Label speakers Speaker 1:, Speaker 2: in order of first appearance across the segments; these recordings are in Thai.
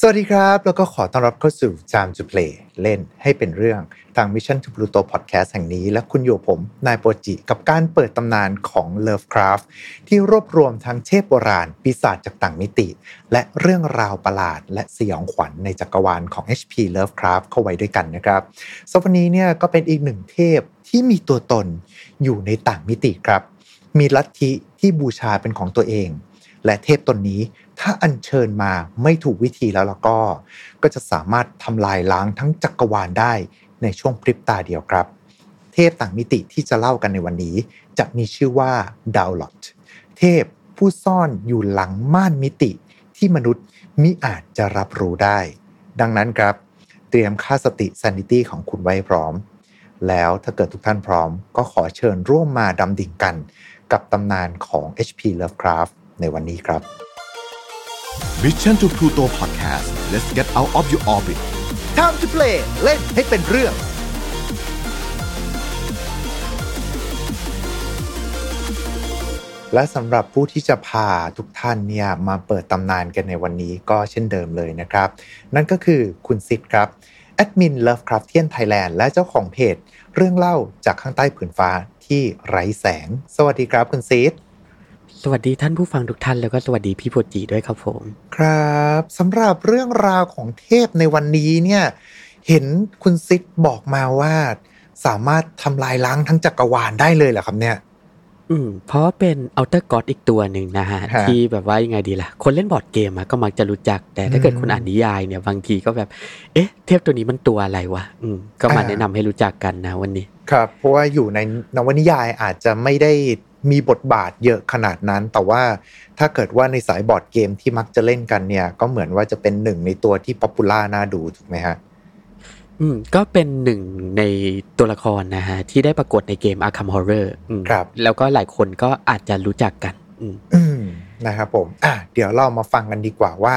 Speaker 1: สวัสดีครับ แล้วก็ขอต้อนรับเข้าสู่ Time to Play เล่นให้เป็นเรื่องทาง Mission to Pluto Podcast แห่งนี้ และคุณอยู่ผมนายโปรจิ กับการเปิดตำนานของ Lovecraft ที่รวบรวมทั้งเทพโบราณ ปีศาจจากต่างมิติ และเรื่องราวประหลาด และสยองขวัญในจักรวาลของ HP Lovecraft เข้าไว้ด้วยกันนะครับสวันนี้เนี่ยก็เป็นอีกหนึ่งเทพที่มีตัวตนอยู่ในต่างมิติครับ มีลัทธิที่บูชาเป็นของตัวเอง และเทพตนนี้ ถ้าอัญเชิญมาไม่ถูกวิธีแล้วแล้วก็ ก็จะสามารถทำลายล้างทั้งจักรวาลได้ในช่วงพริบตาเดียวครับ เทพต่างมิติที่จะเล่ากันในวันนี้ จะมีชื่อว่าดาวลอตเทพผู้ซ่อนอยู่หลังม่านมิติที่มนุษย์มิอาจจะรับรู้ได้ ดังนั้นครับ เตรียมค่าสติ sanity ของคุณไว้พร้อม แล้วถ้าเกิดทุกท่านพร้อม ก็ขอเชิญร่วมมาดำดิ่งกัน กับตำนานของ HP Lovecraft ในวันนี้ครับ
Speaker 2: Mission to Pluto Podcast let's get out of your orbit
Speaker 1: Time to play เล่นให้เป็นเรื่อง และสำหรับผู้ที่จะพาทุกท่านเนี่ยมาเปิดตำนานกันในวันนี้ก็เช่นเดิมเลยนะครับ นั่นก็คือคุณซิดครับแอดมิน Lovecraftian Thailand และเจ้าของเพจ เรื่องเล่าจากข้างใต้ผืนฟ้าที่ไร้แสง สวัสดีครับคุณซิด
Speaker 3: สวัสดีท่านผู้ฟังทุกท่านแล้วก็สวัสดีพี่โพจิด้วยครับผม
Speaker 1: ครับสำหรับเรื่องราวของเทพในวันนี้เนี่ย เห็นคุณซิดบอกมาว่า สามารถทำลายล้างทั้งจักรวาลได้เลยเหรอครับเนี่ย
Speaker 3: อืม เพราะเป็น Outer God อีกตัวหนึ่งนะฮะ
Speaker 1: ฮะ
Speaker 3: ที่แบบว่ายังไงดีล่ะ คนเล่นบอร์ดเกมอะก็มักจะรู้จัก แต่ถ้าเกิด
Speaker 1: อืม
Speaker 3: คนอ่านนิยายเนี่ยบางทีก็แบบ เอ๊ะ เทพตัวนี้มันตัวอะไรวะอืมก็มา
Speaker 1: อ่า
Speaker 3: แนะนำให้รู้จักกันนะวันนี้
Speaker 1: ครับ เพราะว่าอยู่ในนวนิยายอาจจะไม่ได้ มีบทบาทเยอะขนาดนั้น แต่ว่าถ้าเกิดว่าในสายบอร์ดเกมที่มักจะเล่นกันเนี่ย ก็เหมือนว่าจะเป็นหนึ่งในตัวที่ popular น่าดูถูกไหมฮะ
Speaker 3: อืมก็เป็นหนึ่งในตัวละครนะฮะ ที่ได้ปรากฏในเกม Arkham Horror อืม
Speaker 1: ครับ
Speaker 3: แล้วก็หลายคนก็อาจจะรู้จักกันอืม
Speaker 1: อืมนะครับผม อะเดี๋ยวเรามาฟังกันดีกว่าว่า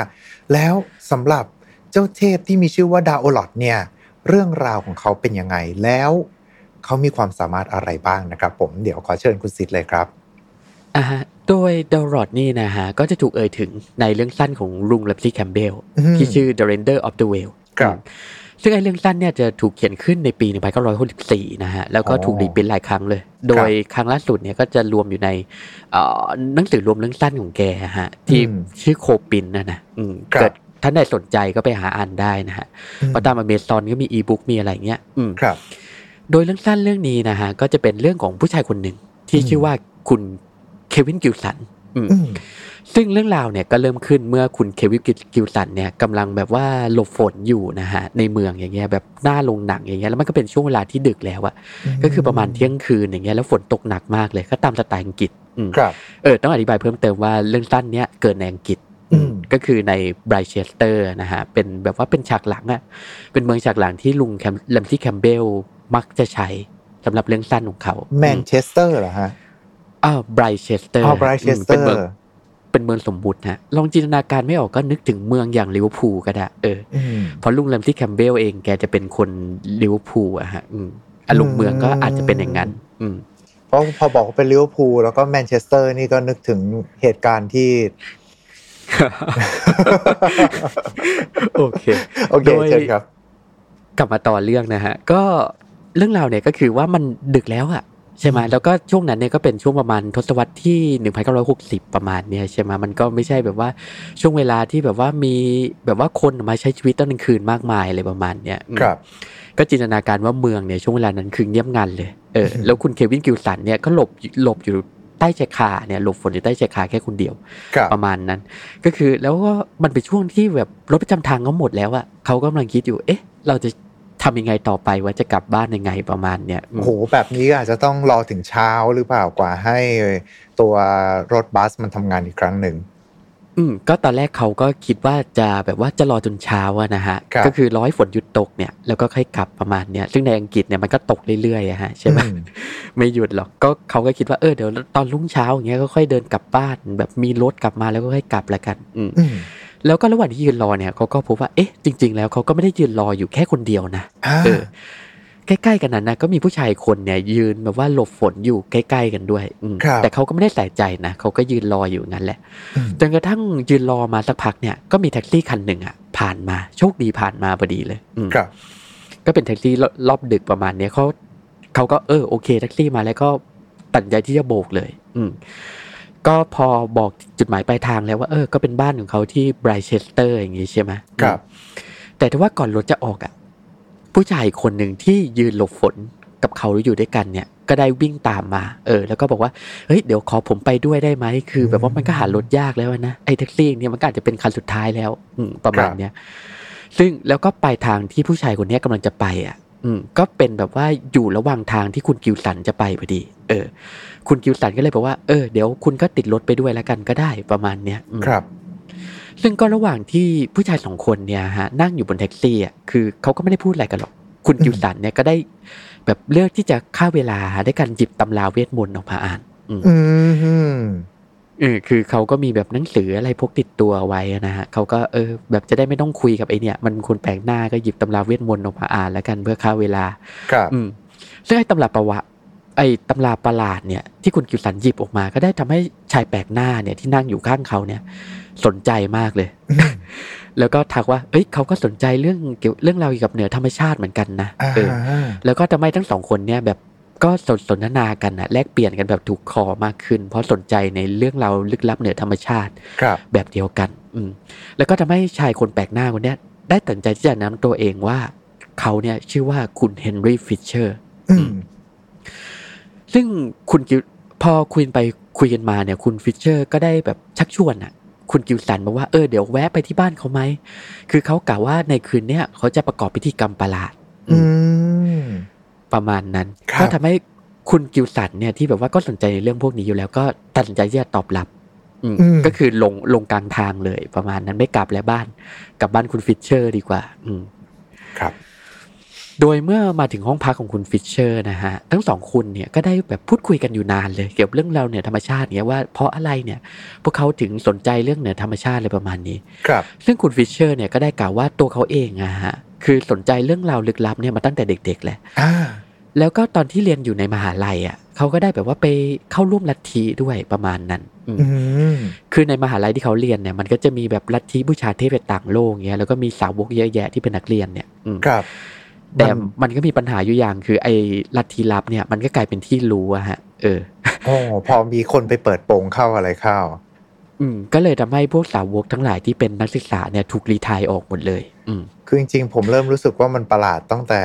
Speaker 1: แล้วสำหรับเจ้าเทพที่มีชื่อว่าดาโอลอดเนี่ย เรื่องราวของเขาเป็นยังไงแล้ว เขามีความสามารถอะไรบ้างนะครับ ผมเดี๋ยวขอเชิญคุณซิดเลยครับ
Speaker 3: อ่าฮะโดยเดลรอดนี่นะฮะ ก็จะถูกเอ่ยถึงในเรื่องสั้นของลุงเลปซี่แคมเบล
Speaker 1: อืม
Speaker 3: ที่ชื่อ The Render of the Whale
Speaker 1: ครับ
Speaker 3: อืมซึ่งไอ้เรื่องสั้นเนี่ยจะถูกเขียนขึ้นในปี 1964 นะฮะ แล้วก็
Speaker 1: อ๋อ
Speaker 3: ถูกรีพิมพ์หลายครั้งเลย โดยครั้งล่าสุดเนี่ยก็จะรวมอยู่ในเอ่อหนังสือรวมเรื่องสั้นของแกฮะ ที่
Speaker 1: อืม
Speaker 3: ชื่อ Cold Print นะนะอืม
Speaker 1: ครับ
Speaker 3: เกิดท่านใดสนใจก็ไปหาอ่านได้นะฮะเพราะตามอเมซอนก็มีอีบุ๊กมีอะไรเงี้ย อืม
Speaker 1: ครับ
Speaker 3: โดยเรื่องสั้นเรื่องนี้นะฮะก็จะเป็นเรื่องของผู้ชายคนหนึ่งที่
Speaker 1: อืม
Speaker 3: ชื่อว่าคุณเควินกิลสันอืม
Speaker 1: อืม
Speaker 3: ซึ่งเรื่องราวเนี่ยก็เริ่มขึ้นเมื่อคุณเควินกิลสันเนี่ยกำลังแบบว่าหลบฝนอยู่นะฮะในเมืองอย่างเงี้ยแบบหน้าโรงหนังอย่างเงี้ยแล้วมันก็เป็นช่วงเวลาที่ดึกแล้วอะก็คือประมาณเที่ยงคืนอย่างเงี้ยแล้วฝนตกหนักมากเลยก็ตามสไตล์อังกฤษอืม
Speaker 1: ครับ
Speaker 3: เออต้องอธิบายเพิ่มเติมว่าเรื่องสั้นเนี้ยเกิดในอังกฤษ
Speaker 1: อืม
Speaker 3: ก็คือในไบรเชสเตอร์นะฮะเป็นแบบว่าเป็นฉากหลังอะเป็นเมืองฉากหลังที่ลุงแคมแรมซีย์แคมป์เบล มักจะใช้สำหรับเรื่องสั้นของเขา
Speaker 1: แมนเชสเตอร์เหรอฮะ
Speaker 3: อ้าวไบรเชสเตอร์
Speaker 1: อ๋อไบรเชสเตอ
Speaker 3: เป็นเมืองเป็นเมืองสมมุติฮะลองจินตนาการไม่ออกก็นึกถึงเมืองอย่างลิเวอร์พูลก็ได้เออ
Speaker 1: อืม
Speaker 3: เพราะลุงแรมซีย์แคมป์เบลเองแกจะเป็นคนลิเวอร์พูลอะฮะอืมอารมณ์เมืองก็อาจจะเป็นอย่างนั้น อืม
Speaker 1: เพราะพอบอกว่าเป็นลิเวอร์พูลแล้วก็แมนเชสเตอร์นี่ก็นึกถึงเหตุการณ์ที่
Speaker 3: โอเค
Speaker 1: โอเค
Speaker 3: โดย
Speaker 1: เชิญครับ
Speaker 3: กลับมาต่อเรื่องนะฮะ ก็ เรื่องราวเนี่ยก็คือว่ามันดึกแล้วอะใช่ไหมแล้วก็ช่วงนั้นเนี่ยก็เป็นช่วงประมาณทศวรรษที่หนึ่งพันเก้าร้อยหกสิบประมาณเนี่ยใช่ไหมมันก็ไม่ใช่แบบว่าช่วงเวลาที่แบบว่ามีแบบว่าคนมาใช้ชีวิตตอนกลางคืนมากมายอะไรประมาณเนี้ยอืม
Speaker 1: ครับ
Speaker 3: ก็จินตนาการว่าเมืองเนี่ยช่วงเวลานั้นคือเงียบงันเลยเออแล้วคุณเควินกิลสันเนี่ยก็หลบหลบอยู่ใต้ชายคาเนี่ยหลบฝนอยู่ใต้ชายคาแค่คนเดียว
Speaker 1: ครับ
Speaker 3: ประมาณนั้น ก็คือแล้วก็มันเป็นช่วงที่แบบรถประจำทางเขาหมดแล้วอะเขากำลังคิดอยู่เอ๊ะ เราจะ ทำยังไงต่อไปว่าจะกลับบ้านยังไงประมาณเนี้ยอืม
Speaker 1: โอ้โหแบบนี้ก็อาจจะต้องรอถึงเช้าหรือเปล่ากว่าให้ตัวรถบัสมันทำงานอีกครั้งหนึ่ง
Speaker 3: อืมก็ตอนแรกเขาก็คิดว่าจะแบบว่าจะรอจนเช้าอะนะฮะ
Speaker 1: ครับ
Speaker 3: ก็คือรอให้ฝนหยุดตกเนี่ยแล้วก็ค่อยกลับประมาณเนี้ยซึ่งในอังกฤษเนี่ยมันก็ตกเรื่อยๆอะฮะใช่ไหม
Speaker 1: อื
Speaker 3: ไม่หยุดหรอกก็เขาก็คิดว่าเออเดี๋ยวตอนรุ่งเช้าอย่างเงี้ยก็ค่อยเดินกลับบ้านแบบมีรถกลับมาแล้วก็ค่อยกลับแล้วกัน อืม
Speaker 1: อืม
Speaker 3: แล้วก็ระหว่างที่ยืนรอเนี่ยเขาก็พบว่าเอ๊ะจริง ๆ แล้วเขาก็ไม่ได้ยืนรออยู่แค่คนเดียวนะ
Speaker 1: อ่า
Speaker 3: เออใกล้ๆกันนั้นนะก็มีผู้ชายคนเนี่ยยืนแบบว่าหลบฝนอยู่ใกล้ ๆ กันด้วยอืม
Speaker 1: ครับ
Speaker 3: แต่เขาก็ไม่ได้ใส่ใจนะเขาก็ยืนรออยู่งั้นแหละ
Speaker 1: อืม
Speaker 3: จนกระทั่งยืนรอมาสักพักเนี่ยก็มีแท็กซี่คันหนึ่งอะผ่านมาโชคดีผ่านมาพอดีเลยอืม
Speaker 1: ครับ
Speaker 3: ก็เป็นแท็กซี่รอบดึกประมาณเนี้ยเขาเขาก็เออโอเคแท็กซี่มาแล้วก็ตัดสินใจที่จะโบกเลย อืม ก็พอบอกจุดหมายปลายทางแล้วว่าเออก็เป็นบ้านของเขาที่ไบรเชสเตอร์อย่างงี้ใช่ไหม
Speaker 1: ครับ
Speaker 3: แต่ถ้าว่าก่อนรถจะออกอะ ผู้ชายอีกคนหนึ่งที่ยืนหลบฝนกับเขาอยู่ด้วยกันเนี่ย ก็ได้วิ่งตามมา เออ แล้วก็บอกว่าเฮ้ยเดี๋ยวขอผมไปด้วยได้ไหมคือ แบบว่ามันก็หารถยากแล้วนะไอ้แท็กซี่เนี่ยมันก็อาจจะเป็นคันสุดท้ายแล้ว อืมประมาณเนี้ยซึ่งแล้วก็ปลายทางที่ผู้ชายคนเนี้ยกำลังจะไปอะ อืมก็เป็นแบบว่าอยู่ระหว่างทางที่คุณกิวสันจะไปพอดี เออ คุณกิวสันก็เลยบอกว่าเออเดี๋ยวคุณก็ติดรถไปด้วยแล้วกันก็ได้ประมาณเนี้ยอืม
Speaker 1: ครับ
Speaker 3: ซึ่งก็ระหว่างที่ผู้ชายสองคนเนี่ยฮะนั่งอยู่บนแท็กซี่อะคือเขาก็ไม่ได้พูดอะไรกันหรอก คุณ
Speaker 1: อืม
Speaker 3: กิวสันเนี่ยก็ได้ แบบเลือกที่จะฆ่าเวลาได้การหยิบตำราเวทมนต์ออกมาอ่าน อืม
Speaker 1: อืม
Speaker 3: เออคือเขาก็มีแบบหนังสืออะไรพกติดตัวไว้นะฮะเขาก็เออแบบจะได้ไม่ต้องคุยกับไอเนี่ย มันคนแปลกหน้าก็หยิบตำราเวทมนต์ออกมาอ่านแล้วกันเพื่อฆ่าเวลา
Speaker 1: ครับ
Speaker 3: อืมซึ่งไอ้ตำราประวัติไอ้ตำราประหลาดเนี่ยที่คุณกิวสันหยิบออกมา ก็ได้ทำให้ชายแปลกหน้าเนี่ยที่นั่งอยู่ข้างเขาเนี่ย สนใจมากเลย แล้วก็ทักว่า เอ้ยเขาก็สนใจเรื่องเกี่ยวเรื่องราวเกี่ยวกับเหนือธรรมชาติเหมือนกันนะ
Speaker 1: อ่า
Speaker 3: เออ แล้วก็ทำให้ทั้งสองคนเนี่ยแบบ ก็สนสนทนากันนะแลกเปลี่ยนกันแบบถูกคอมากขึ้น เพราะสนใจในเรื่องราวลึกลับเหนือธรรมชาติ
Speaker 1: ครับ
Speaker 3: แบบเดียวกัน อืมแล้วก็ทำให้ชายคนแปลกหน้าคนเนี้ยได้ตัดสินใจที่จะแนะนำตัวเองว่า เขาเนี่ยชื่อว่าคุณเฮนรี่ฟิชเชอร์
Speaker 1: อืม
Speaker 3: ซึ่งคุณกิลพอคุยไปคุยกันมาเนี่ย คุณฟิชเชอร์ก็ได้แบบชักชวนอะ คุณกิลสันบอกว่าเออเดี๋ยวแวะไปที่บ้านเขาไหมคือเขากล่าวว่าในคืนเนี้ยเขาจะประกอบพิธีกรรมประหลาด
Speaker 1: อืม
Speaker 3: ประมาณนั้น
Speaker 1: ครับ
Speaker 3: ก็ทำให้คุณกิลสันเนี่ยที่แบบว่าก็สนใจในเรื่องพวกนี้อยู่แล้วก็ตัดสินใจที่จะตอบรับอืม
Speaker 1: อืม
Speaker 3: ก็คือลงลงกลางทางเลยประมาณนั้นไม่กลับแล้วบ้านกลับบ้านคุณฟิชเชอร์ดีกว่า อืม
Speaker 1: ครับ
Speaker 3: โดยเมื่อมาถึงห้องพักของคุณฟิชเชอร์นะฮะทั้งสองคนเนี่ยก็ได้แบบพูดคุยกันอยู่นานเลย เกี่ยวกับเรื่องราวเหนือธรรมชาติเนี่ยว่าเพราะอะไรเนี่ย พวกเขาถึงสนใจเรื่องเหนือธรรมชาติอะไรประมาณนี้
Speaker 1: ครับ
Speaker 3: ซึ่งคุณฟิชเชอร์เนี่ยก็ได้กล่าวว่าตัวเขาเองอะฮะคือสนใจเรื่องราวลึกลับเนี่ยมาตั้งแต่เด็กๆแหละ
Speaker 1: อ่า
Speaker 3: แล้วก็ตอนที่เรียนอยู่ในมหาลัยอะเขาก็ได้แบบว่าไปเข้าร่วมลัทธิด้วยประมาณนั้นอืม
Speaker 1: อืม
Speaker 3: คือในมหาลัยที่เขาเรียนเนี่ยมันก็จะมีแบบลัทธิบูชาเทพต่างโลกเงี้ยแล้วก็มีสาวกเยอะแยะที่เป็นนักเรียนเนี่ยอืม
Speaker 1: ครับ
Speaker 3: แต่
Speaker 1: มัน
Speaker 3: มันก็มีปัญหาอยู่อย่างคือไอ้ลัทธิลับเนี่ยมันก็กลายเป็นที่รู้อะฮะ เออ
Speaker 1: โอ้พอมีคนไปเปิดโปงเข้าอะไรเข้า
Speaker 3: อืมก็เลยทำให้พวกสาวกทั้งหลายที่เป็นนักศึกษาเนี่ยถูกรีไทายออกหมดเลย อืม
Speaker 1: คือจริงๆผมเริ่มรู้สึกว่ามันประหลาดตั้งแต่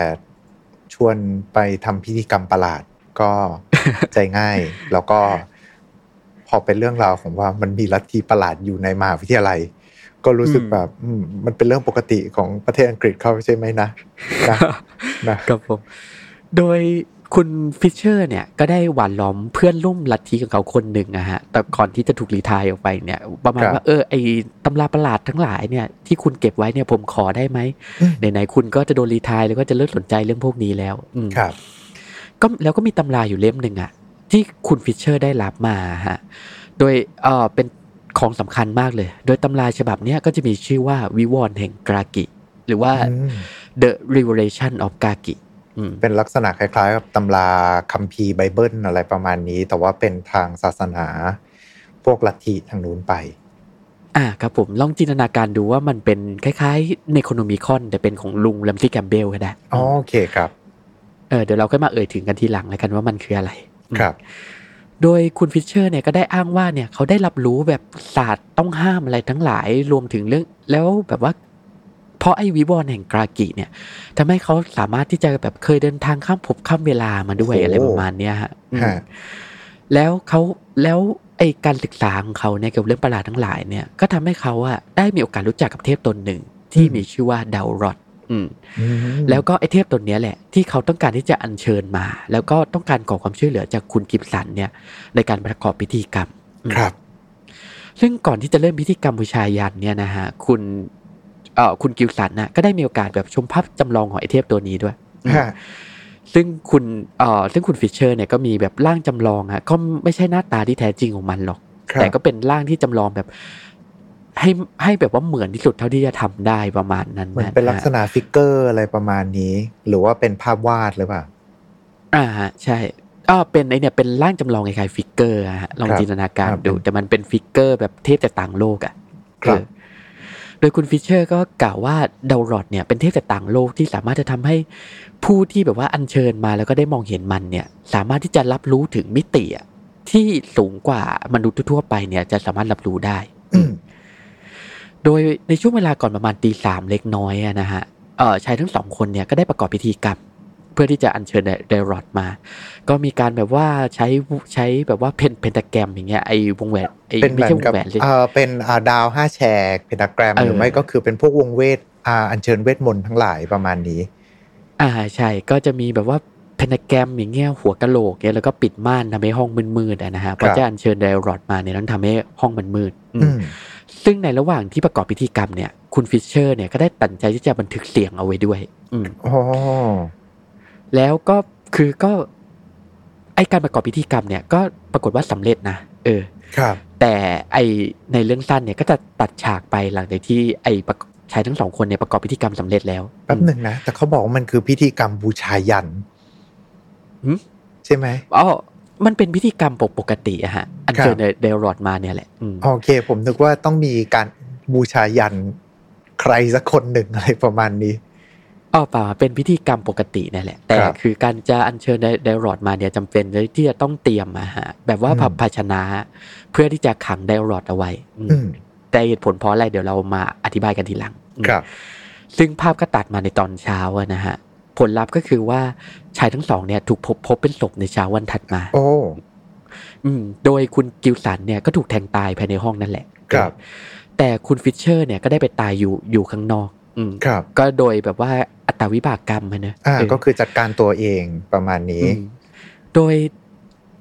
Speaker 1: ชวนไปทำพิธีกรรมประหลาดก็ใจง่าย แล้วก็พอเป็นเรื่องราวของว่ามันมีลัทธิประหลาดอยู่ในมหาวิทยาลัย ก็รู้สึก
Speaker 3: อืม
Speaker 1: แบบอืมมันเป็นเรื่องปกติของประเทศอังกฤษเขาใช่ไหมนะนะนะ
Speaker 3: ครับผมโดย คุณฟิชเชอร์เนี่ยก็ได้หว่านล้อมเพื่อนร่วมลัทธิของเขาคนหนึ่งอะฮะแต่ก่อนที่จะถูก retire ออกไปเนี่ย ประมาณ
Speaker 1: ครับ
Speaker 3: ว่าเออไอตำราประหลาดทั้งหลายเนี่ยที่คุณเก็บไว้เนี่ยผมขอได้ไหม
Speaker 1: อืม
Speaker 3: ไหนๆคุณก็จะโดน retire แล้วก็จะเลิกสนใจเรื่องพวกนี้แล้วอืม
Speaker 1: ครับ
Speaker 3: ก็แล้วก็มีตำราอยู่เล่มหนึ่งอะที่คุณฟิชเชอร์ได้รับมาฮะโดยเออเป็นของสำคัญมากเลย โดยตำราฉบับเนี้ยก็จะมีชื่อว่าวิวรณ์แห่งกลากิ หรือว่า
Speaker 1: อืม
Speaker 3: The Revelation of Glaaki อืม
Speaker 1: เป็นลักษณะคล้ายๆกับตำราคัมภีร์ไบเบิลอะไรประมาณนี้ แต่ว่าเป็นทางศาสนา พวกลัทธิทางนู้นไป
Speaker 3: อ่าครับผมลองจินตนาการดูว่ามันเป็นคล้ายๆ Necronomicon แต่เป็นของลุงแรมซีย์แคมป์เบลล์ก็ได้
Speaker 1: อ๋อโอเคครับ
Speaker 3: เออเดี๋ยวเราก็มาเอ่ยถึงกันทีหลังแล้วกันว่ามันคืออะไรอืม
Speaker 1: ครับ
Speaker 3: โดยคุณฟิชเชอร์เนี่ยก็ได้อ้างว่าเนี่ยเขาได้รับรู้แบบศาสตร์ต้องห้ามอะไรทั้งหลายรวมถึงเรื่อง แล้วแบบว่า เพราะไอ้วิวรณ์แห่งกรากิเนี่ยทำให้เขาสามารถที่จะแบบเคยเดินทางข้ามภพข้ามเวลามาด้วย
Speaker 1: โอ้
Speaker 3: อะไรประมาณเนี้ยฮะอืม
Speaker 1: ฮะ
Speaker 3: แล้วเขาแล้วไอ้การศึกษาของเขาเนี่ยเกี่ยวกับเรื่องประหลาดทั้งหลายเนี่ยก็ทำให้เขาอะได้มีโอกาสรู้จักกับเทพตนหนึ่ง ที่มีชื่อว่าดาวรอดอืม
Speaker 1: อืม
Speaker 3: แล้วก็ไอ้เทพตนเนี้ยแหละ ที่เขาต้องการที่จะอัญเชิญมา แล้วก็ต้องการขอความช่วยเหลือจากคุณกิฟสันเนี่ย ในการประกอบพิธีกรรมอืม
Speaker 1: ครับ
Speaker 3: ซึ่งก่อนที่จะเริ่มพิธีกรรมบูชายัญเนี่ยนะฮะคุณเอ่อ คุณกิลสันน่ะก็ได้มีโอกาสแบบชมภาพจำลองของไอ้เทพตัวนี้ด้วย
Speaker 1: ฮะ
Speaker 3: ซึ่งคุณเอ่อซึ่งคุณฟิชเชอร์เนี่ยก็มีแบบร่างจำลองอะก็ไม่ใช่หน้าตาที่แท้จริงของมันหรอก
Speaker 1: ครับ
Speaker 3: แต่ก็เป็นร่างที่จำลองแบบ ให้ให้แบบว่าเหมือนที่สุดเท่าที่จะทำได้ประมาณนั้น
Speaker 1: เหมือนเป็นลักษณะ figure อะไรประมาณนี้ หรือว่าเป็นภาพวาดหรือเปล่า
Speaker 3: อ่าฮะใช่อ๋อเป็นไอเนี่ยเป็นร่างจำลองคล้ายๆ figure อะฮะลอง
Speaker 1: ครับ
Speaker 3: จินตนาการ
Speaker 1: ครับ
Speaker 3: ดู แต่มันเป็น figure แบบเทพจากต่างโลกอะ
Speaker 1: ครับ
Speaker 3: เออโดยคุณฟิชเชอร์ก็กล่าวว่า Daoloth เนี่ยเป็นเทพจากต่างโลกที่สามารถจะทำให้ผู้ที่แบบว่าอัญเชิญมาแล้วก็ได้มองเห็นมันเนี่ยสามารถที่จะรับรู้ถึงมิติอะที่สูงกว่ามนุษย์ทั่วๆไปเนี่ยจะสามารถรับรู้ได้
Speaker 1: อืม
Speaker 3: โดยในช่วงเวลาก่อนประมาณตีสามเล็กน้อยอะนะฮะเออชายทั้งสองคนเนี่ยก็ได้ประกอบพิธีกรรม เพื่อที่จะอัญเชิญ Daoloth มา ก็มีการแบบว่าใช้ใช้แบบว่า pen- pentagram อย่างเงี้ยไอวงแหวนไอ
Speaker 1: เป็นเห
Speaker 3: ไม่
Speaker 1: มือ
Speaker 3: ใช่
Speaker 1: น
Speaker 3: วง
Speaker 1: กับ
Speaker 3: แหวนเลย
Speaker 1: เออเป็นอ่าดาวห้าแฉก pentagram
Speaker 3: เออ
Speaker 1: หรือไม่ก็คือเป็นพวกวงเวทอ่าอัญเชิญเวทมนต์ทั้งหลายประมาณนี้
Speaker 3: อ่าใช่ก็จะมีแบบว่า pentagram อย่างเงี้ยหัวกะโหลกเนี่ยแล้วก็ปิดม่านทำให้ห้องมืดๆอะนะฮะพอจะอัญเชิญ Daoloth มาเนี่ยต้องทำให้ห้องมันมืดอืม
Speaker 1: อืม
Speaker 3: ซึ่งในระหว่างที่ประกอบพิธีกรรมเนี่ย คุณฟิชเชอร์เนี่ยก็ได้ตัดสินใจที่จะบันทึกเสียงเอาไว้ด้วย อืม
Speaker 1: อ๋อ
Speaker 3: แล้วก็คือก็ไอการประกอบพิธีกรรมเนี่ยก็ปรากฏว่าสำเร็จนะเออ
Speaker 1: ครับ
Speaker 3: แต่ไอในเรื่องสั้นเนี่ยก็จะตัดฉากไปหลังจากที่ไอประกอบชายทั้งสองคนเนี่ยประกอบพิธีกรรมสำเร็จแล้ว
Speaker 1: แป๊บหนึ่งนะแต่เขาบอกว่ามันคือพิธีกรรมบูชายัน
Speaker 3: หืม
Speaker 1: ใช่ไหม
Speaker 3: อ๋อมันเป็นพิธีกรรมปกติอะฮะ อันเชิญเดลรอดมาเนี่ยแหละอืม
Speaker 1: โอเค ผมนึกว่าต้องมีการบูชายันใครสักคนหนึ่งอะไรประมาณนี้
Speaker 3: อ๋อเปล่าเป็นพิธีกรรมปกตินั่นแหละ แต่
Speaker 1: ครับ
Speaker 3: คือการจะอัญเชิญเดลรอดมาเนี่ยจำเป็นเลยที่จะต้องเตรียมมาฮะแบบว่า
Speaker 1: อืม
Speaker 3: ภาชนะ เพื่อที่จะขังเดลรอดเอาไว้อืม
Speaker 1: อืม
Speaker 3: แต่เหตุผลเพราะอะไรเดี๋ยวเรามาอธิบายกันทีหลังอืม
Speaker 1: ครับ
Speaker 3: ซึ่งภาพก็ตัดมาในตอนเช้าอะนะฮะผลลัพธ์ก็คือว่าชายทั้งสองเนี่ยถูกพบพบเป็นศพในเช้าวันถัดมา
Speaker 1: โอ้
Speaker 3: อืม โดยคุณกิลสันเนี่ยก็ถูกแทงตายภายในห้องนั่นแหละ
Speaker 1: ครับ
Speaker 3: แต่คุณฟิชเชอร์เนี่ยก็ได้ไปตายอยู่อยู่ข้างนอกอืม
Speaker 1: ครับ
Speaker 3: ก็โดยแบบว่าอัตวินิบาตกรรมอะเนอะ
Speaker 1: อ่า
Speaker 3: เออ
Speaker 1: ก็คือจัดการตัวเองประมาณนี้
Speaker 3: อืมโดย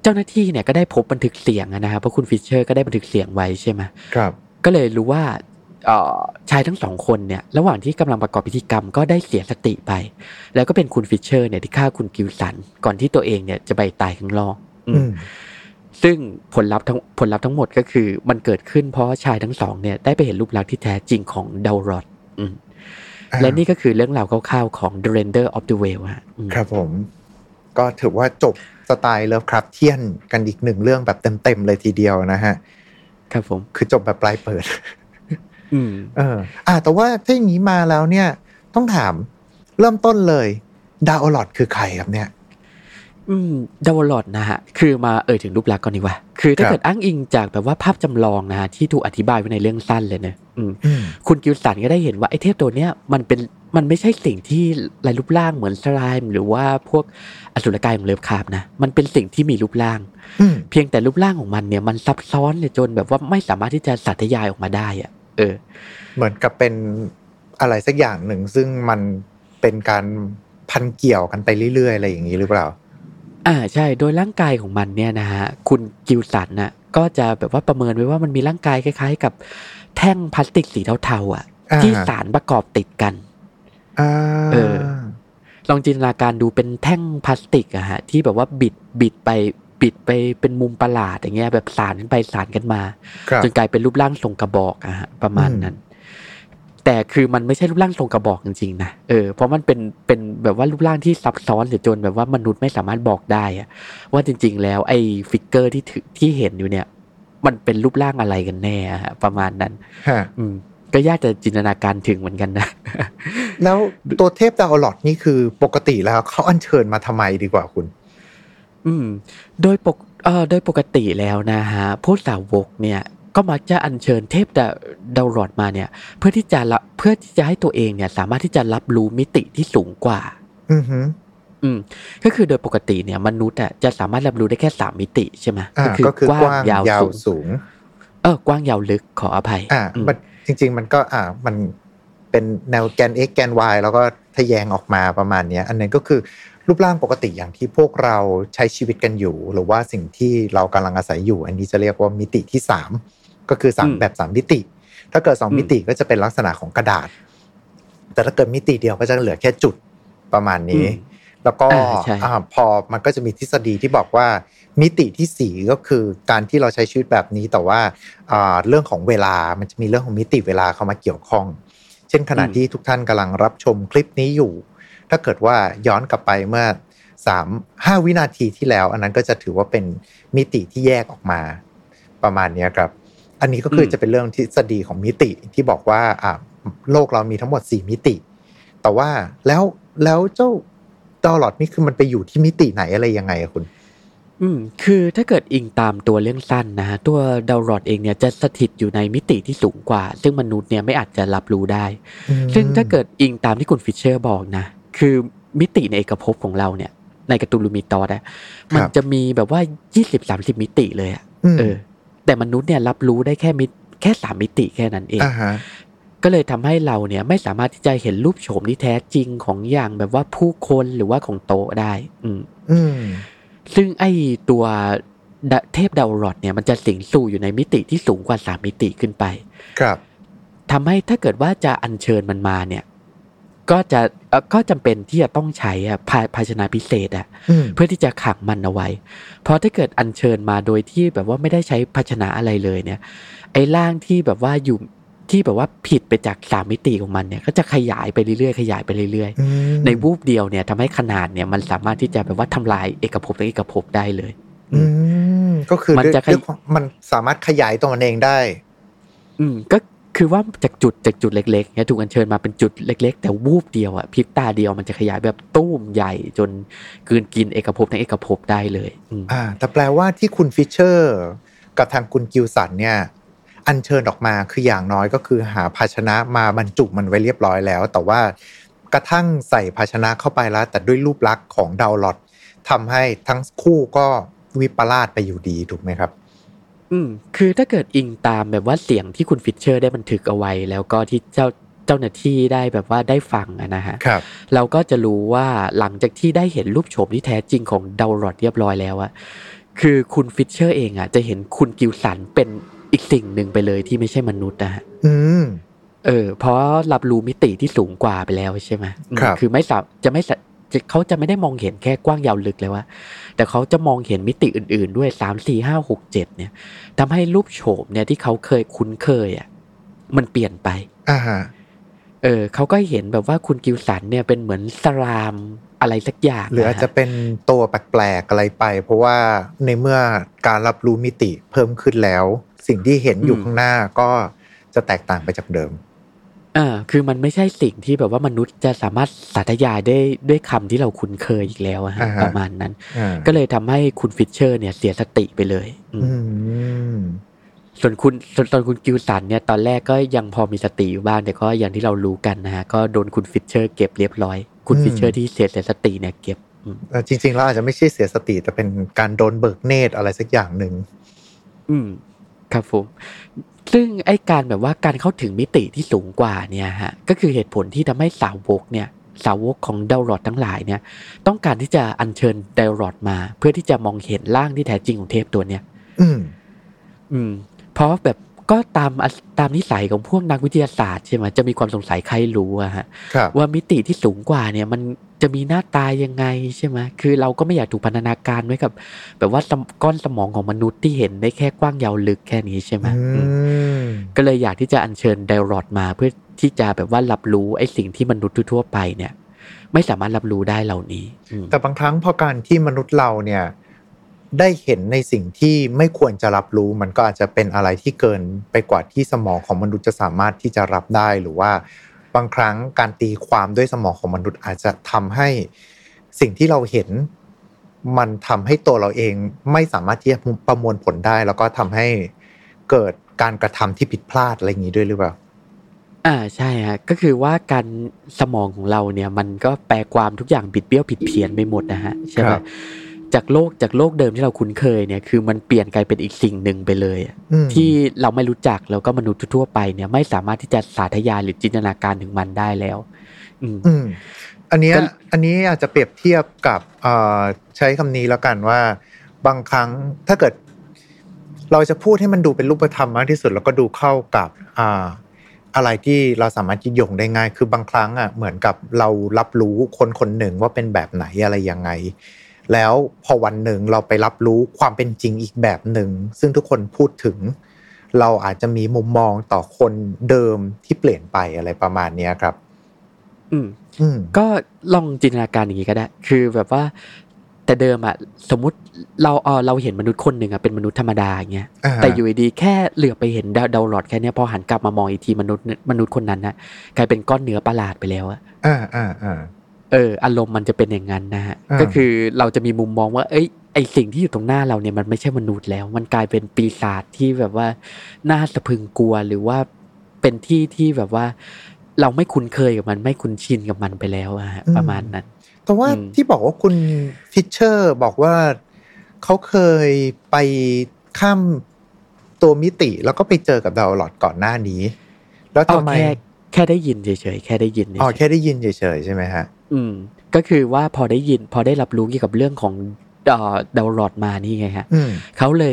Speaker 3: เจ้าหน้าที่เนี่ยก็ได้พบบันทึกเสียงอะนะครับเพราะคุณฟิชเชอร์ก็ได้บันทึกเสียงไว้ใช่ไหม
Speaker 1: ครับ
Speaker 3: ก็เลยรู้ว่าเอ่อชายทั้งสองคนเนี่ยระหว่างที่กำลังประกอบพิธีกรรมก็ได้เสียสติไป แล้วก็เป็นคุณฟิชเชอร์เนี่ยที่ฆ่าคุณกิลสัน ก่อนที่ตัวเองเนี่ยจะไปตายข้างนอกอืม
Speaker 1: อืม
Speaker 3: ซึ่งผลลัพธ์ทั้งผลลัพธ์ทั้งหมดก็คือ มันเกิดขึ้นเพราะชายทั้งสองเนี่ยได้ไปเห็นรูปลักษณ์ที่แท้จริงของ Daoloth อืม
Speaker 1: อ่า
Speaker 3: และนี่ก็คือเรื่องราวคร่าวๆของ The Render of the Veils ฮะอืม
Speaker 1: ครับผม ก็ถือว่าจบสไตล์ Lovecraftian กันอีกหนึ่งเรื่องแบบเต็มๆเลยทีเดียวนะฮะ
Speaker 3: ครับผม
Speaker 1: คือจบแบบปลายเปิด
Speaker 3: อืม
Speaker 1: เออ อ่า แต่ว่าถ้าอย่างนี้มาแล้วเนี่ย ต้องถามเริ่มต้นเลย Daoloth คือใครครับเนี่ย
Speaker 3: อืม Daoloth นะฮะ คือมาเอ่ยถึงรูปลักษณ์ก่อนดีกว่า คือถ้า
Speaker 1: ครับ
Speaker 3: เกิดอ้างอิงจากแบบว่าภาพจำลองนะฮะที่ถูกอธิบายไว้ในเรื่องสั้นเลยเนะอืม
Speaker 1: อืม
Speaker 3: คุณกิลสันก็ได้เห็นว่าไอ้เทพตัวเนี้ยมันเป็นมันไม่ใช่สิ่งที่ไร้รูปร่างเหมือน slime หรือว่าพวกอสุรกายของ Lovecraft นะ มันเป็นสิ่งที่มีรูปร่าง
Speaker 1: อืม
Speaker 3: เพียงแต่รูปร่างของมันเนี่ยมันซับซ้อนเลยจนแบบว่าไม่สามารถที่จะสาธยายออกมาได้อะเออ
Speaker 1: เหมือนกับเป็นอะไรสักอย่างหนึ่งซึ่งมันเป็นการพันเกี่ยวกันไปเรื่อยๆอะไรอย่างนี้หรือเปล่า
Speaker 3: อ่าใช่โดยร่างกายของมันเนี่ยนะฮะคุณกิลสันน่ะก็จะแบบว่าประเมินไว้ว่ามันมีร่างกายคล้ายๆ กับแท่งพลาสติกสีเทาๆอะ
Speaker 1: อ่า
Speaker 3: ที่สารประกอบติดกัน
Speaker 1: อ่า
Speaker 3: เออ ลองจินตนาการดูเป็นแท่งพลาสติกอะฮะ ที่แบบว่าบิดบิดไปบิดไปเป็นมุมประหลาดอย่างเงี้ยแบบสานกันไปสานกันมา
Speaker 1: ครับ
Speaker 3: จนกลายเป็นรูปร่างทรงกระบอกอะฮะประมาณ
Speaker 1: อืม
Speaker 3: นั้น แต่คือมันไม่ใช่รูปร่างทรงกระบอกจริงๆนะเออเพราะมันเป็นเป็นแบบว่ารูปร่างที่ซับซ้อนหรือจนแบบว่ามนุษย์ไม่สามารถบอกได้อะว่าจริง ๆ แล้วไอ้ figure ที่ถือที่เห็นอยู่เนี่ย มันเป็นรูปร่างอะไรกันแน่อะฮะประมาณนั้น
Speaker 1: ฮะ
Speaker 3: อืมก็ยากจะจินตนาการถึงเหมือนกันนะ
Speaker 1: แล้วตัวเทพดาวลอดนี่คือปกติแล้วเขาอัญเชิญมาทำไมดีกว่าคุณ
Speaker 3: อืม โดยปกเอ่อโดยปกติแล้วนะฮะผู้สาวกเนี่ย ก็มักจะอัญเชิญเทพดาดาวรอดมาเนี่ย เพื่อที่จะละเพื่อที่จะให้ตัวเองเนี่ย สามารถที่จะรับรู้มิติที่สูงกว่า
Speaker 1: อือหือ
Speaker 3: อืมก็คือโดยปกติเนี่ยมนุษย์อะจะสามารถรับรู้ได้แค่สามมิติใช่ไหม
Speaker 1: อ่าก็คือกว้างยาว
Speaker 3: สูง
Speaker 1: สูง
Speaker 3: เออกว้างยาวลึกขออภัย
Speaker 1: อ่า
Speaker 3: อืม
Speaker 1: มันจริง ๆ มันก็อ่ามันเป็นแนวแกน x แกน y แล้วก็ทะแยงออกมาประมาณเนี้ยอันนั้นก็คือรูปร่างปกติอย่างที่พวกเราใช้ชีวิตกันอยู่ หรือว่าสิ่งที่เรากำลังอาศัยอยู่ อันนี้จะเรียกว่ามิติที่สาม ก็คือสามแบบสามมิติ ถ้าเกิดสองมิติก็จะเป็นลักษณะของกระดาษ แต่ถ้าเกิดมิติเดียวก็จะเหลือแค่จุดประมาณนี้ แล้วก็
Speaker 3: อ่าใช่
Speaker 1: อ่าพอมันก็จะมีทฤษฎีที่บอกว่า มิติที่สี่ก็คือการที่เราใช้ชีวิตแบบนี้แต่ว่าอ่าเรื่องของเวลามันจะมีเรื่องของมิติเวลาเข้ามาเกี่ยวข้อง เช่นขณะที่ทุกท่านกำลังรับชมคลิปนี้อยู่ ถ้าเกิดว่าย้อนกลับไปเมื่อสามห้าวินาทีที่แล้ว อันนั้นก็จะถือว่าเป็นมิติที่แยกออกมาประมาณเนี้ยครับ อันนี้ก็คืออ
Speaker 3: ม
Speaker 1: จะเป็นเรื่องทฤษฎีของมิติที่บอกว่าอ่าโลกเรามีทั้งหมดสี่มิติ แต่ว่าแล้วแล้วเจ้า Daoloth นี่คือมันไปอยู่ที่มิติไหนอะไรยังไงอะคุณ
Speaker 3: อืม คือถ้าเกิดอิงตามตัวเรื่องสั้นนะฮะตัว Daoloth เองเนี่ยจะสถิตอยู่ในมิติที่สูงกว่า ซึ่งมนุษย์เนี่ยไม่อาจจะรับรู้ได้ ซึ่งถ้าเกิดอิงตามที่คุณฟิชเชอร์บอกนะ คือมิติในเอกภพของเราเนี่ย ใน Cthulhu Mythos อะมันจะมีแบบว่า20-30มิติเลยอะ
Speaker 1: ม
Speaker 3: เออ แต่มนุษย์เนี่ยรับรู้ได้แค่มิตแค่สามมิติแค่นั้นเอง
Speaker 1: อ่าฮะ
Speaker 3: ก็เลยทำให้เราเนี่ยไม่สามารถที่จะเห็นรูปโฉมที่แท้จริงของอย่างแบบว่าผู้คนหรือว่าของโต๊ะได้ อืม
Speaker 1: อืม
Speaker 3: ซึ่งไอ้ตัวดะเทพดาวรอดเนี่ยมันจะสิงสู่อยู่ในมิติที่สูงกว่าสามมิติขึ้นไป
Speaker 1: ครับ
Speaker 3: ทำให้ถ้าเกิดว่าจะอัญเชิญมันมาเนี่ย ก็จะเอ่อก็จำเป็นที่จะต้องใช้อะภาภาชนะพิเศษอะ
Speaker 1: อืม
Speaker 3: เพื่อที่จะขังมันเอาไว้ เพราะถ้าเกิดอัญเชิญมาโดยที่แบบว่าไม่ได้ใช้ภาชนะอะไรเลยเนี่ย ไอ้ร่างที่แบบว่าอยู่ที่แบบว่าผิดไปจากสามมิติของมันเนี่ย ก็จะขยายไปเรื่อยๆขยายไปเรื่อย
Speaker 1: อืม
Speaker 3: ๆในวูบเดียวเนี่ยทำให้ขนาดเนี่ยมันสามารถที่จะแบบว่าทำลายเอกภพและเอกภพได้เลย
Speaker 1: อืมก็คือ
Speaker 3: มัน
Speaker 1: ด้วย
Speaker 3: จะขย
Speaker 1: ด้วยความมันสามารถขยายตัวมันเองได้
Speaker 3: อืมก็ คือว่าจากจุดจากจุดเล็กๆเนี่ยถูกอัญเชิญมาเป็นจุดเล็ก ๆ แต่วูบเดียวอะพริบตาเดียวมันจะขยายแบบตู้มใหญ่จนกืนกินเอกภพทั้งเอกภพได้เลยอ่า
Speaker 1: แต่แปลว่าที่คุณฟิชเชอร์ กับทางคุณกิลสันเนี่ยอัญเชิญออกมาคืออย่างน้อยก็คือหาภาชนะมาบรรจุมันไว้เรียบร้อยแล้ว แต่ว่ากระทั่งใส่ภาชนะเข้าไปแล้ว แต่ด้วยรูปลักษณ์ของ Daoloth ทำให้ทั้งคู่ก็วิปลาสไปอยู่ดีถูกไหมครับ
Speaker 3: อืมคือถ้าเกิดอิงตามแบบว่าเสียงที่คุณฟิชเชอร์ได้บันทึกเอาไว้ แล้วก็ที่เจ้าเจ้าหน้าที่ได้แบบว่าได้ฟังอะนะฮะ
Speaker 1: ครับ
Speaker 3: เราก็จะรู้ว่าหลังจากที่ได้เห็นรูปโฉมที่แท้จริงของดาวรอดเรียบร้อยแล้วอะคือคุณฟิชเชอร์เองอะจะเห็นคุณกิลสันเป็นอีกสิ่งหนึ่งไปเลยที่ไม่ใช่มนุษย์นะฮะ
Speaker 1: อืม
Speaker 3: เออ เพราะรับรู้มิติที่สูงกว่าไปแล้วใช่ไหมอืม
Speaker 1: ครับ
Speaker 3: คือไม่สาจะไม่สาจะเขาจะไม่ได้มองเห็นแค่กว้างยาวลึกเลยว่า แต่เขาจะมองเห็นมิติอื่น ๆ ด้วยสามสี่ห้าหกเจ็ดเนี่ยทำให้รูปโฉมเนี่ยที่เขาเคยคุ้นเคยอะมันเปลี่ยนไป
Speaker 1: อ่าฮะ
Speaker 3: เออเขาก็เห็นแบบว่าคุณกิลสันเนี่ยเป็นเหมือนสลามอะไรสักอย่าง
Speaker 1: หรืออาจจะ
Speaker 3: นฮ
Speaker 1: เป็นตัวแปลกๆอะไรไป เพราะว่าในเมื่อการรับรู้มิติเพิ่มขึ้นแล้ว สิ่งที่เห็นอยู่ข้างหน้าก็จะแตกต่างไปจากเดิม
Speaker 3: อ่าคือมันไม่ใช่สิ่งที่แบบว่ามนุษย์จะสามารถสาธยายได้ด้วยคำที่เราคุ้นเคยอีกแล้วอะฮะ
Speaker 1: อ่าฮะ
Speaker 3: ประมาณนั้น
Speaker 1: อ่า
Speaker 3: ก็เลยทำให้คุณฟิชเชอร์เนี่ยเสียสติไปเลย อืม
Speaker 1: อืม
Speaker 3: ส่วนคุณส่วนตอนคุณกิลสันเนี่ยตอนแรกก็ยังพอมีสติอยู่บ้างแต่ก็อย่างที่เรารู้กันนะฮะก็โดนคุณฟิชเชอร์เก็บเรียบร้อย คุณ
Speaker 1: อืม
Speaker 3: ฟิชเชอร์ที่เสียสติเนี่ยเก็บอืม
Speaker 1: เอ่อจริงๆแล้วอาจจะไม่ใช่เสียสติแต่เป็นการโดนเบิกเนตรอะไรสักอย่างหนึ่ง
Speaker 3: อืมครับผม ซึ่งไอ้การแบบว่าการเข้าถึงมิติที่สูงกว่าเนี่ยฮะก็คือเหตุผลที่ทำให้สาวกเนี่ยสาวกของ Daoloth ทั้งหลายเนี่ยต้องการที่จะอัญเชิญดาวรอดมา เพื่อที่จะมองเห็นร่างที่แท้จริงของเทพตัวเนี้ย
Speaker 1: อืม
Speaker 3: อืม เพราะแบบก็ตามอะตามนิสัยของพวกนักวิทยาศาสตร์ใช่ไหมจะมีความสงสัยใครรู้อะฮะ
Speaker 1: ครับ
Speaker 3: ว่ามิติที่สูงกว่าเนี่ยมันจะมีหน้าตายังไงใช่ไหมคือเราก็ไม่อยากถูกพันธนาการไว้กับ แบบว่าสมก้อนสมองของมนุษย์ที่เห็นได้แค่กว้างยาวลึกแค่นี้ใช่ไหม
Speaker 1: อื
Speaker 3: อืม
Speaker 1: ม
Speaker 3: ก็เลยอยากที่จะอัญเชิญไดรอดมาเพื่อที่จะแบบว่ารับรู้ไอ้สิ่งที่มนุษย์ทั่วๆไปเนี่ย ไม่สามารถรับรู้ได้เหล่านี้อืม
Speaker 1: แต่บางครั้งพอการที่มนุษย์เราเนี่ย ได้เห็นในสิ่งที่ไม่ควรจะรับรู้ มันก็อาจจะเป็นอะไรที่เกินไปกว่าที่สมองของมนุษย์จะสามารถที่จะรับได้หรือว่า บางครั้งการตีความด้วยสมองของมนุษย์อาจจะทำให้สิ่งที่เราเห็น มันทำให้ตัวเราเองไม่สามารถที่จะประมวลผลได้ แล้วก็ทำให้เกิดการกระทำที่ผิดพลาดอะไรอย่างนี้ด้วยหรือเปล่า
Speaker 3: อ่าใช่ฮะก็คือว่าการสมองของเราเนี่ย มันก็แปลความทุกอย่างบิดเบี้ยวผิดเพี้ยนไปหมดนะฮะใช่ไห
Speaker 1: ค
Speaker 3: ม
Speaker 1: รับ
Speaker 3: จากโลกจากโลกเดิมที่เราคุ้นเคยเนี่ยคือมันเปลี่ยนกลายเป็นอีกสิ่งหนึ่งไปเลยอะ
Speaker 1: อืม
Speaker 3: ที่เราไม่รู้จักแล้วก็มนุษย์ทั่วๆไปเนี่ยไม่สามารถที่จะสาธยายหรือจินตนาการถึงมันได้แล้ว อืม
Speaker 1: อืมอันเนี้ย
Speaker 3: ก็
Speaker 1: อันนี้อาจจะเปรียบเทียบกับเอ่อใช้คำนี้แล้วกันว่า บางครั้งถ้าเกิด เราจะพูดให้มันดูเป็นรูปธรรมมากที่สุด แล้วก็ดูเข้ากับอ่าอะไรที่เราสามารถยึดโยงได้ง่าย คือบางครั้งอะเหมือนกับเรารับรู้คนคนหนึ่งว่าเป็นแบบไหนอะไรยังไง แล้วพอวันหนึ่งเราไปรับรู้ความเป็นจริงอีกแบบหนึ่ง ซึ่งทุกคนพูดถึง เราอาจจะมีมุมมองต่อคนเดิมที่เปลี่ยนไปอะไรประมาณเนี้ยครับ
Speaker 3: อืม
Speaker 1: อืม
Speaker 3: ก็ลองจินตนาการอย่างนี้ก็ได้ คือแบบว่า แต่เดิมอะสมมุติเราเออเราเห็นมนุษย์คนหนึ่งอะเป็นมนุษย์ธรรมดาอย่างเงี้ย
Speaker 1: อ่า
Speaker 3: แต่อยู่ดีๆแค่เหลือบไปเห็นดาวดาวหลอดแค่เนี้ยพอหันกลับมามองอีกทีมนุษย์มนุษย์คนนั้นนะกลายเป็นก้อนเนื้อประหลาดไปแล้วอะ
Speaker 1: อ่าอ่าอ่า
Speaker 3: เอออารมณ์มันจะเป็นอย่างนั้นนะฮะ
Speaker 1: อ่า
Speaker 3: ก็คือเราจะมีมุมมองว่า เอ้ยไอสิ่งที่อยู่ตรงหน้าเราเนี่ยมันไม่ใช่มนุษย์แล้ว มันกลายเป็นปีศาจที่แบบว่าน่าสะพรึงกลัวหรือว่าเป็นที่ที่แบบว่า เราไม่คุ้นเคยกับมันไม่คุ้นชินกับมันไปแล้วอะฮะประมาณนั้น
Speaker 1: แต่ว่า
Speaker 3: อืม
Speaker 1: ที่บอกว่าคุณฟิชเชอร์บอกว่าเขาเคยไปข้ามตัวมิติแล้วก็ไปเจอกับดาวหลอดก่อนหน้านี้ แล้ว
Speaker 3: อ๋อ
Speaker 1: ทำไม
Speaker 3: แค่แค่ได้ยินเฉยๆแค่ได้ยินเฉยๆ
Speaker 1: อ๋อแค่ได้ยินเฉยๆใช่ไหมฮะ
Speaker 3: อืม ก็คือว่าพอได้ยิน พอได้รับรู้เกี่ยวกับเรื่องของเอ่อดาวหลอดมานี่ไงฮะ
Speaker 1: อืม
Speaker 3: เขาเลย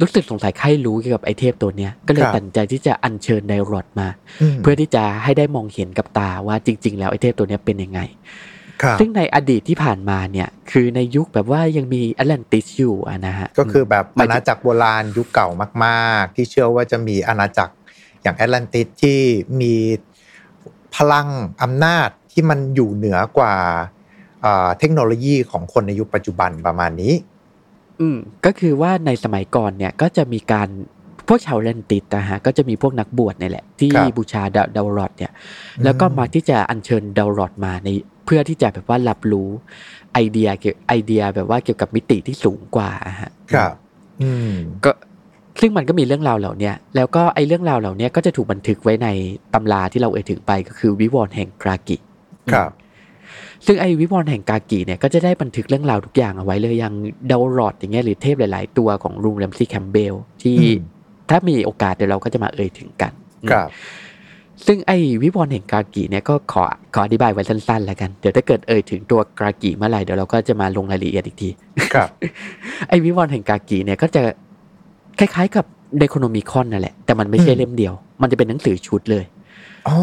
Speaker 3: รู้สึกสงสัยใครรู้เกี่ยวกับไอเทพตัวเนี้ยก็เลย
Speaker 1: ครับ
Speaker 3: ตัดสินใจที่จะอัญเชิญไดรอดมา
Speaker 1: ม
Speaker 3: เพื่อที่จะให้ได้มองเห็นกับตาว่าจริง ๆ แล้วไอเทพตัวเนี้ยเป็นยังไง
Speaker 1: ครับ
Speaker 3: ซึ่งในอดีตที่ผ่านมาเนี่ยคือในยุคแบบว่ายังมีแอตแลนติสอยู่อะนะฮะ
Speaker 1: ก็คือแบบ
Speaker 3: หมา
Speaker 1: อาย
Speaker 3: ถึง
Speaker 1: ณาจักรโบราณยุคเก่ามากๆ ที่เชื่อว่าจะมีอาณาจักรอย่างแอตแลนติสที่มีพลังอำนาจ ที่มันอยู่เหนือกว่าอ่าเทคโนโลยีของคนในยุคปัจจุบันประมาณนี้
Speaker 3: อืมก็คือว่าในสมัยก่อนเนี่ยก็จะมีการพวกชาวแอตแลนติสนะฮะก็จะมีพวกนักบวชเนี่ยแหละ ที่
Speaker 1: ครับ
Speaker 3: บูชาดาวดาวรอดเนี่ย แล้วก็มาที่จะอัญเชิญดาวรอดมาในเพื่อที่จะแบบว่ารับรู้ไอเดียเกี่ยวไอเดียแบบว่าเกี่ยวกับมิติที่สูงกว่าอะฮะ
Speaker 1: ครับ อืม
Speaker 3: ก็ซึ่งมันก็มีเรื่องราวเหล่าเนี้ยแล้วก็ไอเรื่องราวเหล่าเนี้ยก็จะถูกบันทึกไว้ในตำราที่เราเอ่ยถึงไปก็คือวิวรณ์แห่งกรากิ
Speaker 1: ครับ
Speaker 3: ซึ่งไอวิวรณ์แห่งกากิเนี่ยก็จะได้บันทึกเรื่องราวทุกอย่างเอาไว้เลยอย่างดาวรอดอย่างเงี้ยหรือเทพหลาย ๆ ตัวของลุงแรมซี่แคมเบลที่
Speaker 1: อืม
Speaker 3: ถ้ามีโอกาสเดี๋ยวเราก็จะมาเอ่ยถึงกัน
Speaker 1: ครับ
Speaker 3: ซึ่งไอวิวรณ์แห่งกากิเนี่ยก็ขอขออธิบายไว้สั้น ๆ แล้วกัน เดี๋ยวถ้าเกิดเอ่ยถึงตัวกากิเมื่อไหร่เดี๋ยวเราก็จะมาลงรายละเอียดอีกที
Speaker 1: ครับ
Speaker 3: ไอวิวรณ์แห่งกากิเนี่ยก็จะคล้าย ๆ กับเดโคโนมิคอนนั่นแหละแต่มันไม่ใช่
Speaker 1: อืม
Speaker 3: เล่มเดียว มันจะเป็นหนังสือชุดเลย
Speaker 1: อ๋อ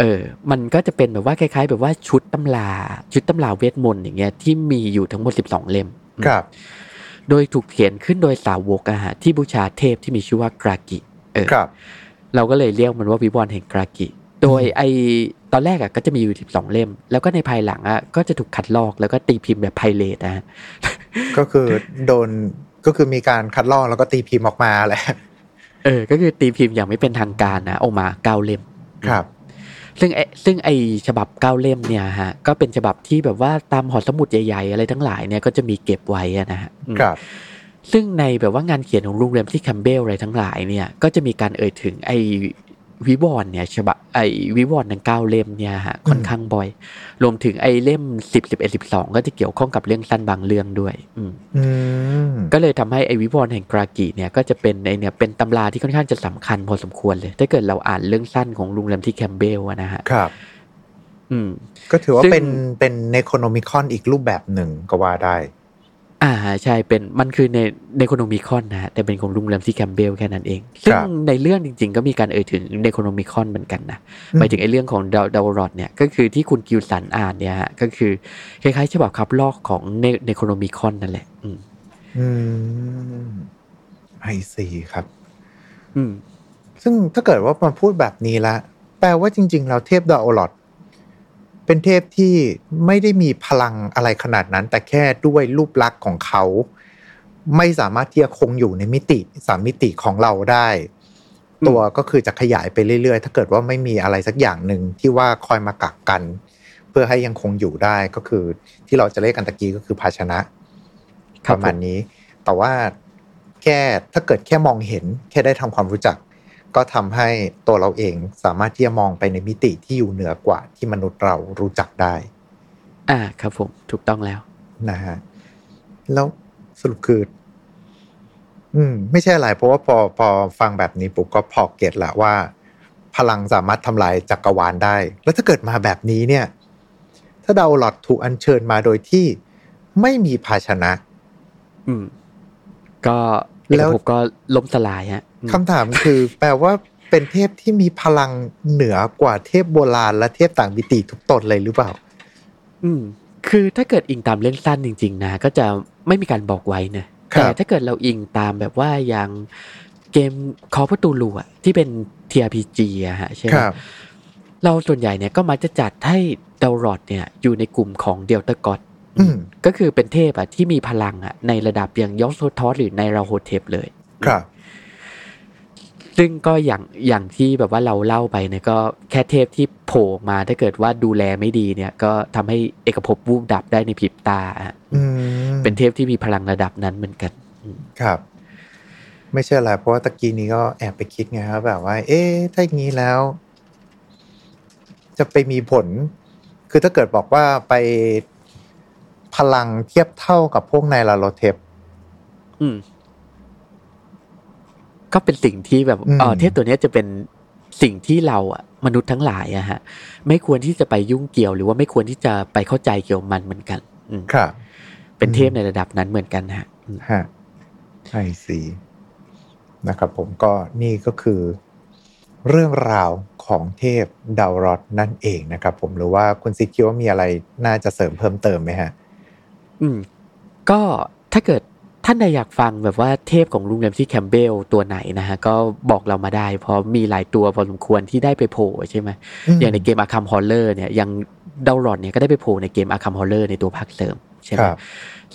Speaker 3: เออ มันก็จะเป็นแบบว่าคล้ายๆ แบบว่าชุดตำราชุดตำราเวทมนต์อย่างเงี้ยที่มีอยู่ทั้งหมด12เล่ม
Speaker 1: ครับ
Speaker 3: โดยถูกเขียนขึ้นโดยสาวกอะฮะที่บูชาเทพที่มีชื่อว่ากรากิ เออ
Speaker 1: ครับ
Speaker 3: เราก็เลยเรียกมันว่าวิวรณ์แห่งกรากิ โดยไอตอนแรกอะก็จะมีอยู่12เล่ม แล้วก็ในภายหลังอะก็จะถูกคัดลอกแล้วก็ตีพิมพ์แบบไพเรตนะฮะ
Speaker 1: ก็คือโดนก็คือมีการคัดลอกแล้วก็ตีพิมพ์ออกมาแหละ
Speaker 3: เออ ก็คือตีพิมพ์อย่างไม่เป็นทางการนะออกมาเก้าเล่ม
Speaker 1: ครับ
Speaker 3: ซึ่งไอซึ่งไอฉบับเก้าเล่มเนี่ยฮะก็เป็นฉบับที่แบบว่าตามหอสมุดใหญ่ๆ อะไรทั้งหลายเนี่ยก็จะมีเก็บไว้อะนะฮะอืม
Speaker 1: ครับ
Speaker 3: ซึ่งในแบบว่างานเขียนของลุงเรมที่แคมเบลอะไรทั้งหลายเนี่ยก็จะมีการเอ่ยถึงไอ วิวรณ์เนี่ยฉบับไอวิวรณ์ทั้งเก้าเล่มเนี่ยฮะค่อนข้างบ่อย รวมถึงไอเล่มสิบสิบเอ็ดสิบสองก็จะเกี่ยวข้องกับเรื่องสั้นบางเรื่องด้วย อืม
Speaker 1: อืม
Speaker 3: ก็เลยทำให้ไอวิวรณ์แห่ง Gla'aki เนี่ยก็จะเป็นไอเนี่ยเป็นตำราที่ค่อนข้างจะสำคัญพอสมควรเลย ถ้าเกิดเราอ่านเรื่องสั้นของลุง Ramsey Campbell อะนะฮะ
Speaker 1: ครับ
Speaker 3: อืม
Speaker 1: ก็ถือว่า
Speaker 3: ซึ่ง
Speaker 1: เป็นเป็น Necronomicon อีกรูปแบบหนึ่งก็ว่าได้
Speaker 3: อ่าใช่เป็นมันคือใน Necronomicon นะฮะแต่เป็นของลุง Ramsey Campbell แค่นั้นเอง ซึ่งในเรื่องจริง ๆ ก็มีการเอ่ยถึง Necronomicon เหมือนกันนะหมายถึงไอ้เรื่องของดาวดาวรอดเนี่ยก็คือที่คุณกิวสันอ่านเนี่ยฮะก็คือคล้ายๆฉบับคับลอกของในในโคโนมิคอนนั่นแหละ อืม
Speaker 1: อืมไอซีครับ
Speaker 3: อืม
Speaker 1: ซึ่งถ้าเกิดว่ามาพูดแบบนี้ละแปลว่าจริง ๆ เราเทพดาโอลอด เป็นเทพที่ไม่ได้มีพลังอะไรขนาดนั้น แต่แค่ด้วยรูปลักษณ์ของเขา ไม่สามารถที่จะคงอยู่ในมิติสามมิติของเราได้
Speaker 3: อืม
Speaker 1: ตัวก็คือจะขยายไปเรื่อยๆ ถ้าเกิดว่าไม่มีอะไรสักอย่างหนึ่งที่ว่าคอยมากักกัน เพื่อให้ยังคงอยู่ได้ก็คือ ที่เราจะเรียกกันตะกี้ก็คือภาชนะ
Speaker 3: ค
Speaker 1: ป
Speaker 3: รับ
Speaker 1: ระมาณนี้ แต่ว่าแค่ถ้าเกิดแค่มองเห็น แค่ได้ทำความรู้จัก ก็ทำให้ตัวเราเองสามารถที่จะมองไปในมิติที่อยู่เหนือกว่าที่มนุษย์เรารู้จักได้
Speaker 3: อ่าครับผมถูกต้องแล้ว
Speaker 1: นะฮะแล้วสรุปคือ อืม ไม่ใช่อะไรเพราะว่าพอพอฟังแบบนี้ปุ๊บก็พอเก็ตละว่า พลังสามารถทำลายจักรวาลได้ แล้วถ้าเกิดมาแบบนี้เนี่ย ถ้าดาวหลอดถูกอัญเชิญมาโดยที่ไม่มีภาชนะ
Speaker 3: อืม ก็
Speaker 1: แล้
Speaker 3: แล้ว
Speaker 1: ว
Speaker 3: ผมก็ล้มสลายฮะอืม
Speaker 1: คำถามคือ แปลว่าไปเป็นเทพที่มีพลังเหนือกว่าเทพโบราณและเทพต่างมิติทุกตนเลยหรือเปล่า
Speaker 3: อืม คือถ้าเกิดอิงตามเล่นสั้นจริง ๆ นะ ก็จะไม่มีการบอกไว้นะครับแต่ถ้าเกิดเราอิงตามแบบว่าอย่างเกมคอประตูลูอะที่เป็น TRPG อะฮะใช่ไหม
Speaker 1: ครับ
Speaker 3: เราส่วนใหญ่เนี่ยก็มักจะจัดให้เดลรอดเนี่ยอยู่ในกลุ่มของเดลตากอด
Speaker 1: อืม
Speaker 3: ก็คือเป็นเทพอะที่มีพลังอะในระดับอย่างยอสโซทอสหรือในราโฮเทปเลย
Speaker 1: ครับ
Speaker 3: ซึ่งก็อย่างอย่างที่แบบว่าเราเล่าไปเนี่ยก็แค่เทพที่โผล่ออกมาถ้าเกิดว่าดูแลไม่ดีเนี่ย ก็ทำให้เอกภพวูบดับได้ในพริบตาอะ
Speaker 1: อืม
Speaker 3: เป็นเทพที่มีพลังระดับนั้นเหมือนกันอืม
Speaker 1: ครับ ไม่ใช่อะไรเพราะว่าตะกี้นี้ก็แอบไปคิดไงครับแบบว่า เอ๊ะถ้าอย่างนี้แล้ว จะไปมีผล คือถ้าเกิดบอกว่าไปพลังเทียบเท่ากับพวกในลาโลเทป
Speaker 3: อืม ก็เป็นสิ่งที่แบบ
Speaker 1: อืม
Speaker 3: เออเทพตัวเนี้ยจะเป็นสิ่งที่เราอะมนุษย์ทั้งหลายอะฮะ ไม่ควรที่จะไปยุ่งเกี่ยว หรือว่าไม่ควรที่จะไปเข้าใจเกี่ยวกับมันเหมือนกันอืม
Speaker 1: ครับ
Speaker 3: เป็นเทพในระดับนั้นเหมือนกันฮะอืม
Speaker 1: ฮะไอซีนะครับ ผมก็นี่ก็คือ เรื่องราวของเทพดาวรอดนั่นเองนะครับ ผมหรือว่าคุณซิคิดว่ามีอะไรน่าจะเสริมเพิ่มเติมไหมฮะ
Speaker 3: อืม ก็ถ้าเกิด ท่านใดอยากฟังแบบว่าเทพของลุง Ramsey Campbell ตัวไหนนะฮะ ก็บอกเรามาได้เพราะมีหลายตัวพอสมควรที่ได้ไปโผล่ใช่ไหม
Speaker 1: อืม
Speaker 3: อย่างในเกม Arkham Horror เนี่ยอย่าง Daoloth เนี่ยก็ได้ไปโผล่ในเกม Arkham Horror ในตัวภาคเสริมใช่ไหมค
Speaker 1: รับ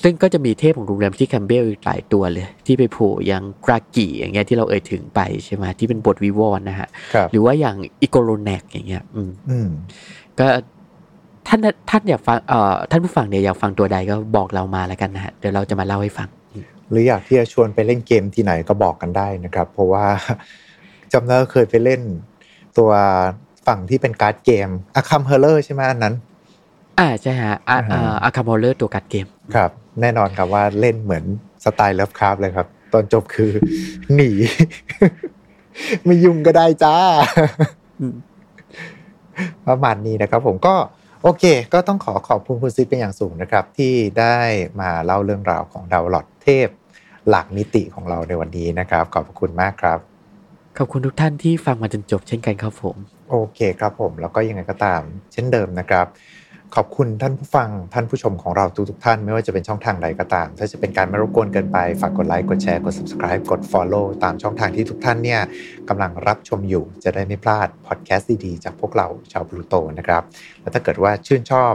Speaker 3: ซึ่งก็จะมีเทพของลุง Ramsey Campbell อีกหลายตัวเลย ที่ไปโผล่อย่าง Gla'aki อย่างเงี้ยที่เราเอ่ยถึงไปใช่ไหมที่เป็นบทวิวรณ์นะฮะ
Speaker 1: ครับ
Speaker 3: หรือว่าอย่างY'golonac อย่างเงี้ยอืม
Speaker 1: อืม
Speaker 3: ก็ท่านท่านอยากฟังเอ่อท่านผู้ฟังเนี่ยอยากฟังตัวใดก็บอกเรามาแล้วกันนะฮะเดี๋ยวเราจะมาเล่าให้ฟัง
Speaker 1: หรืออยากที่จะชวนไปเล่นเกมที่ไหนก็บอกกันได้นะครับ เพราะว่าจำได้ว่าเคยไปเล่นตัวฝั่งที่เป็นการ์ดเกม Arkham Horror ใช่ไหมอันนั้น
Speaker 3: อ่าใช่ฮะอ่า
Speaker 1: อ่าฮะ
Speaker 3: Arkham Horror ตัวการ์ดเกม
Speaker 1: ครับ แน่นอนครับว่าเล่นเหมือนสไตล์ Lovecraft เลยครับ ตอนจบคือหนี ไม่ยุ่งก็ได้จ้า
Speaker 3: อืม
Speaker 1: ประมาณนี้นะครับ ผมก็โอเค ก็ต้องขอขอบคุณคุณซิดเป็นอย่างสูงนะครับ ที่ได้มาเล่าเรื่องราวของดาวน์โหลดเทพ หลักมิติของเราในวันนี้นะครับ ขอบพระคุณมากครับ
Speaker 3: ขอบคุณทุกท่านที่ฟังมาจนจบเช่นกันครับผม
Speaker 1: โอเคครับผม แล้วก็ยังไงก็ตาม เช่นเดิมนะครับ ขอบคุณท่านผู้ฟังท่านผู้ชมของเราทุกๆท่าน ไม่ว่าจะเป็นช่องทางใดก็ตาม ถ้าจะเป็นการไม่รบกวนเกินไป ฝากกดไลค์กดแชร์กด subscribe กด follow ตามช่องทางที่ทุกท่านเนี่ยกำลังรับชมอยู่จะได้ไม่พลาดพอดแคสต์ดีๆจากพวกเราชาวพลูโตนะครับแล้วถ้าเกิดว่าชื่นชอบ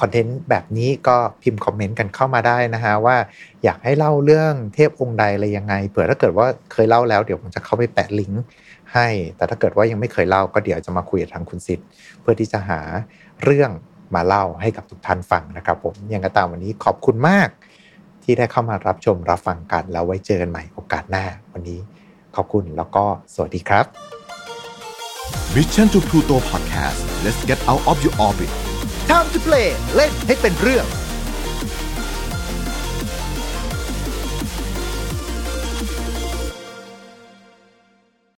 Speaker 1: คอนเทนต์แบบนี้ก็พิมพ์คอมเมนต์กันเข้ามาได้นะฮะว่าอยากให้เล่าเรื่องเทพองค์ใดอะไรยังไงเผื่อถ้าเกิดว่าเคยเล่าแล้วเดี๋ยวผมจะเข้าไปแปะลิงก์ให้ แต่ถ้าเกิดว่ายังไม่เคยเล่าก็เดี๋ยวจะมาคุยกับทางคุณสิทธิ์เพื่อที่จะหาเรื่องมาเล่าให้กับทุกท่านฟังนะครับ ผมยังก็ตามวันนี้ขอบคุณมาก ที่ได้เข้ามารับชมรับฟังกันแล้วไว้เจอกันใหม่โอกาสหน้า วันนี้ขอบคุณแล้วก็สวัสดีครับ
Speaker 2: Mission to Pluto Podcast let's get out of your orbit
Speaker 1: Time to play เล่นให้เป็นเรื่อง